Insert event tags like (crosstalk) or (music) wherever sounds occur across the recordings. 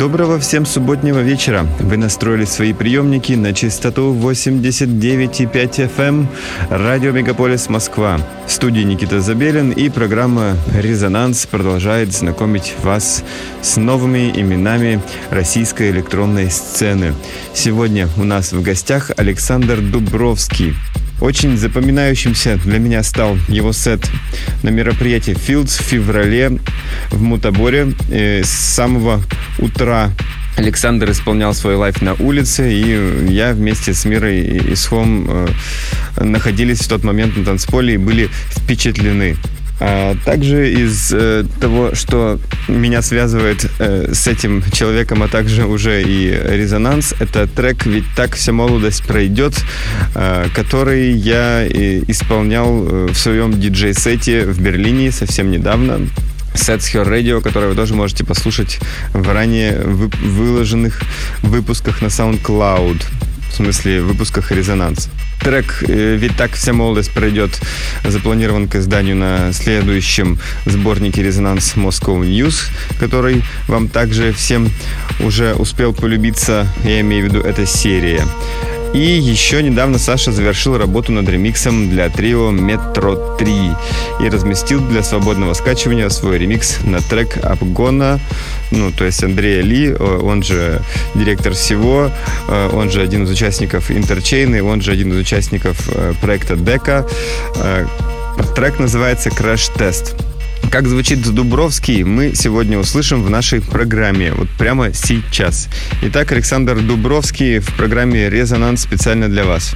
Доброго всем субботнего вечера. Вы настроили свои приемники на частоту 89,5 FM эм. радио Мегаполис Москва. В студии Никита Забелин и программа «Резонанс» продолжает знакомить вас с новыми именами российской электронной сцены. Сегодня у нас в гостях Александр Дубровский, очень запоминающимся для меня стал его сет на мероприятии Fields в феврале в Мутаборе. Э, с самого утра Александр исполнял свой лайф на улице, и я вместе с Мирой и Схом э, находились в тот момент на танцполе и были впечатлены также из э, того, что меня связывает э, с этим человеком, а также уже и резонанс, это трек «Ведь так вся молодость пройдет», э, который я исполнял в своем диджей-сете в Берлине совсем недавно. Sets Her Radio, который вы тоже можете послушать в ранее вы, выложенных выпусках на SoundCloud, в смысле выпусках «Резонанс». Трек э, «Ведь так вся молодость пройдет» запланирован к изданию на следующем сборнике «Резонанс Moscow News», который вам также всем уже успел полюбиться, я имею в виду, эта серия. И еще недавно Саша завершил работу над ремиксом для трио Metro 3 и разместил для свободного скачивания свой ремикс на трек Обгона, ну, то есть Андрея Ли, он же директор всего, э, он же один из участников Интерчейна, он же один из участников э, проекта Дека. Э, трек называется Crash Test. Как звучит Дубровский, мы сегодня услышим в нашей программе, вот прямо сейчас. Итак, Александр Дубровский в программе «Резонанс» специально для вас.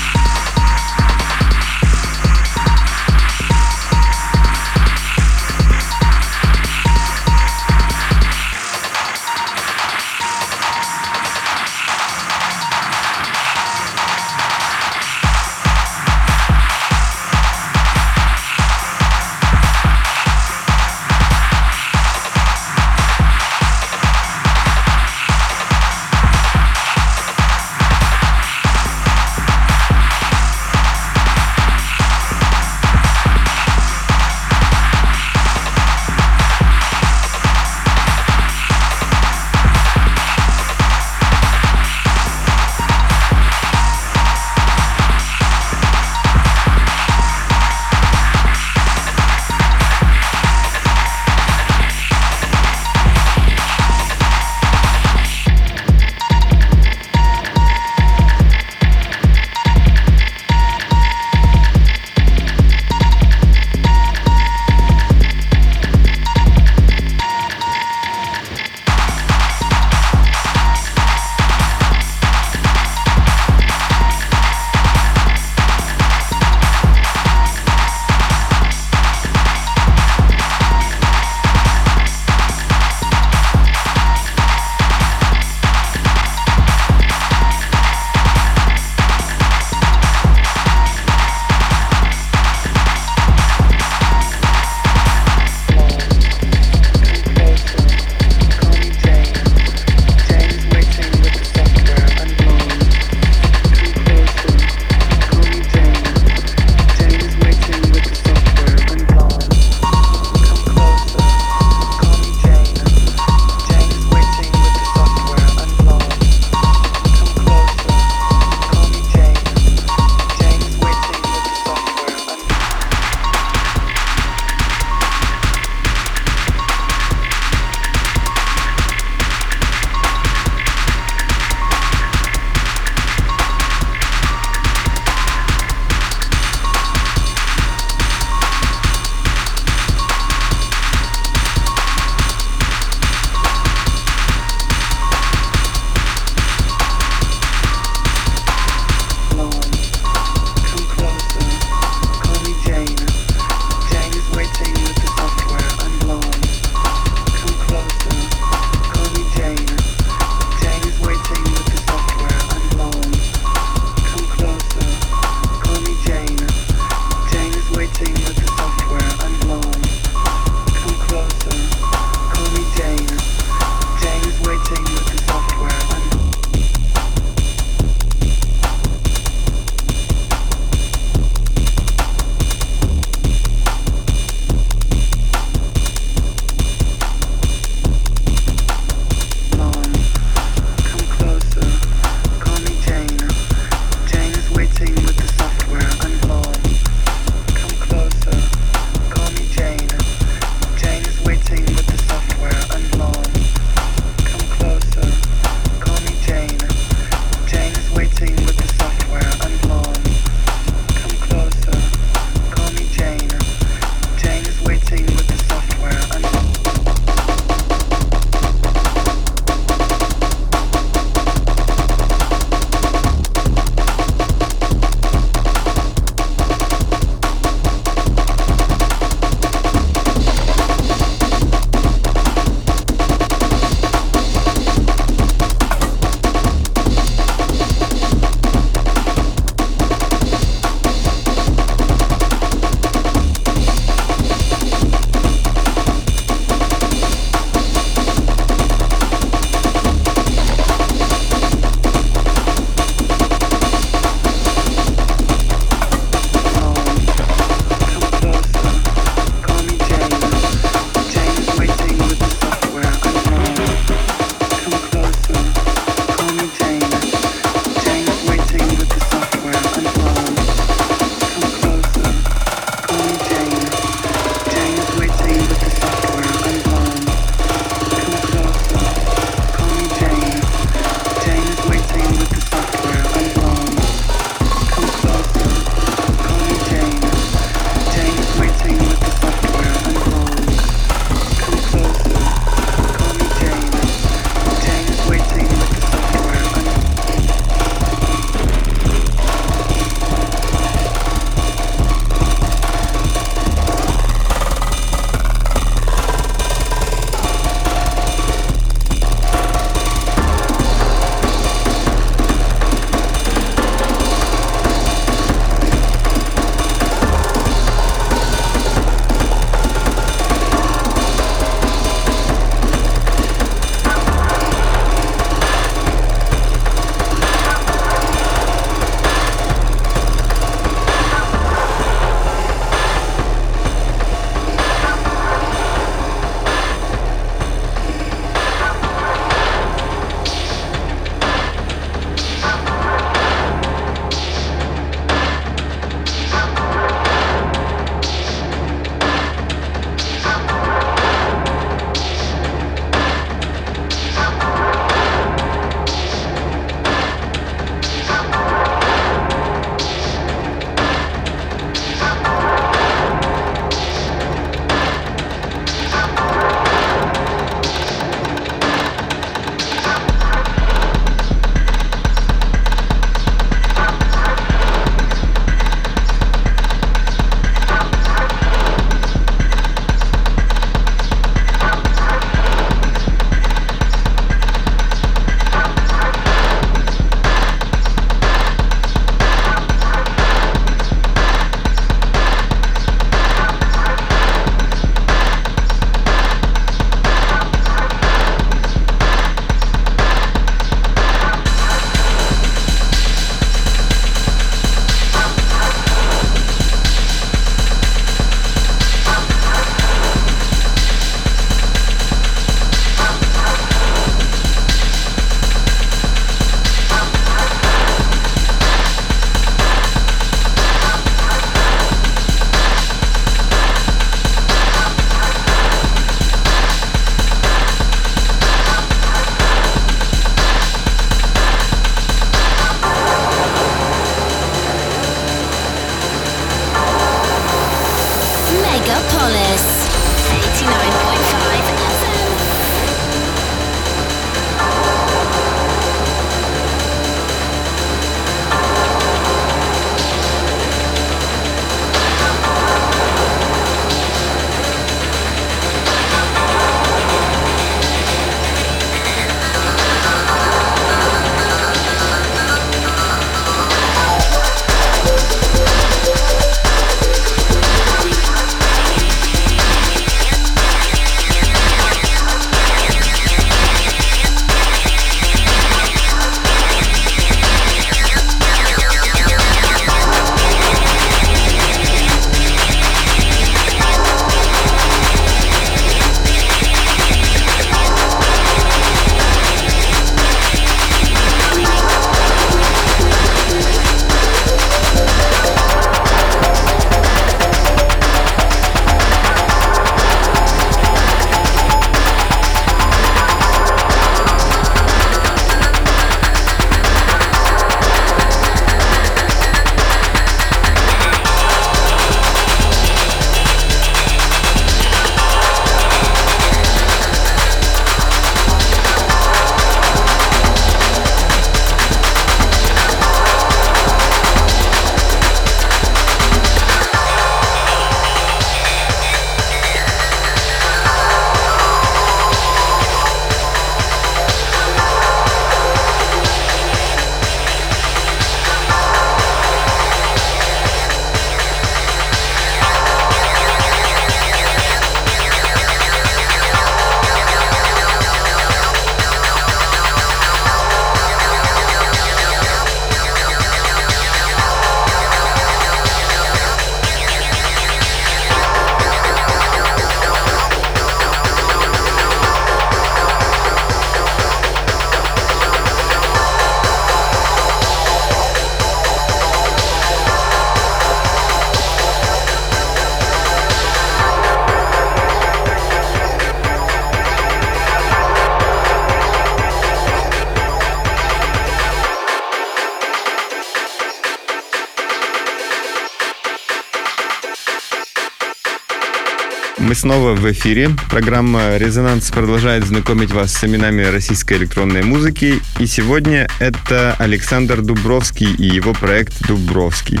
Снова в эфире. Программа «Резонанс» продолжает знакомить вас с именами российской электронной музыки. И сегодня это Александр Дубровский и его проект «Дубровский».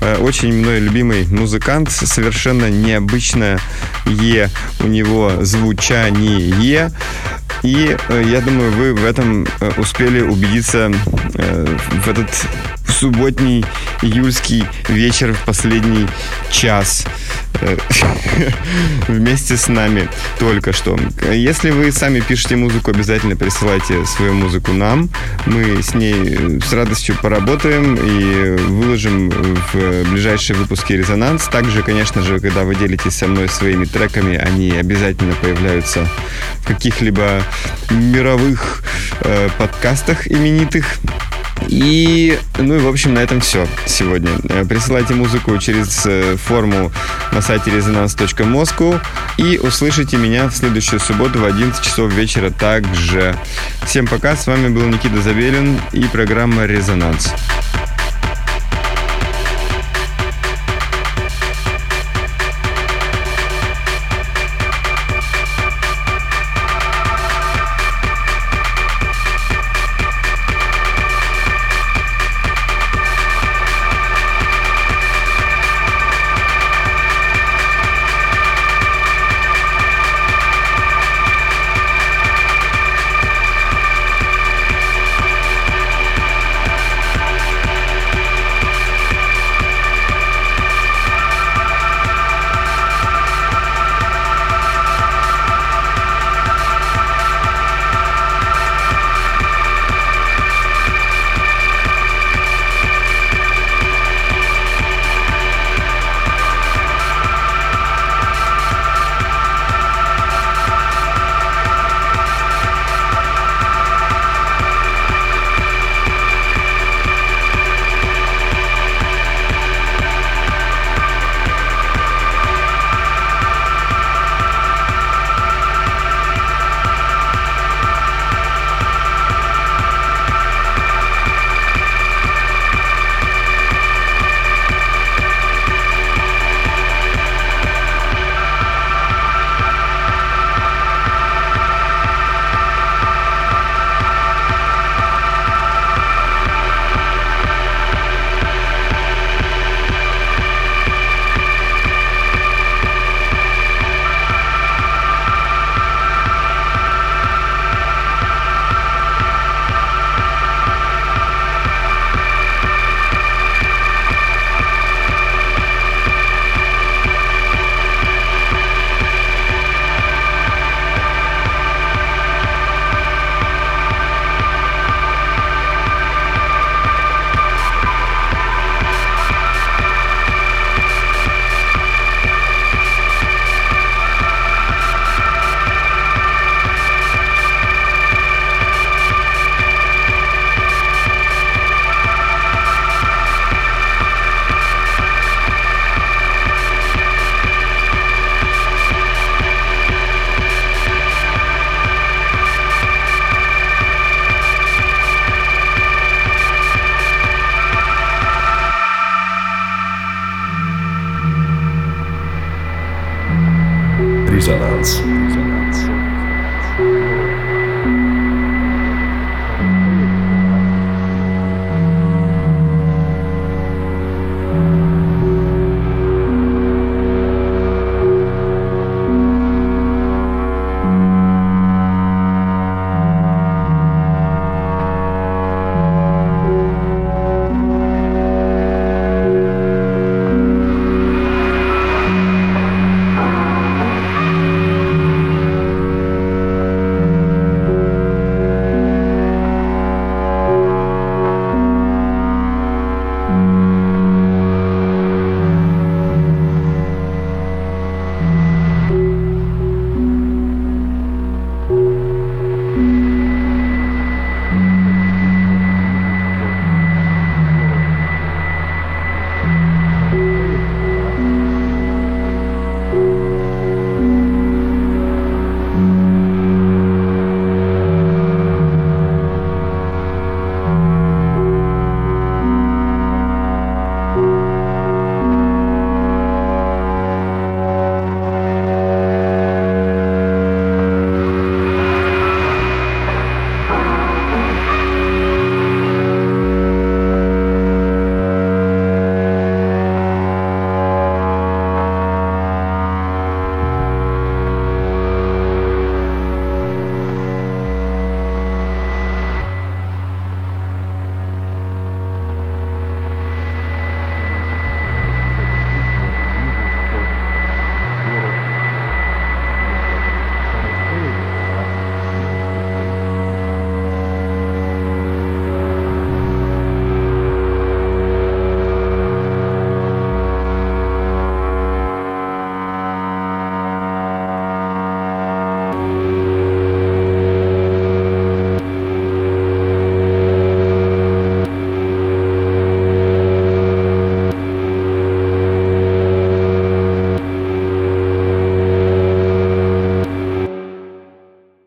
Э, очень мной любимый музыкант, совершенно необычное «е» у него звучание. И э, я думаю, вы в этом э, успели убедиться в этот субботний июльский вечер в последний час. Э, (laughs) вместе с нами только что. Если вы сами пишете музыку, обязательно присылайте свою музыку нам. Мы с ней с радостью поработаем и выложим в ближайшие выпуски «Резонанс». Также, конечно же, когда вы делитесь со мной своими треками, они обязательно появляются в каких-либо мировых э, подкастах именитых. И, ну и, в общем, на этом все сегодня. Э, присылайте музыку через э, форму на сайте resonance.moscow и услышите меня в следующую субботу в 11 часов вечера также. Всем пока, с вами был Никита Забелин и программа «Резонанс».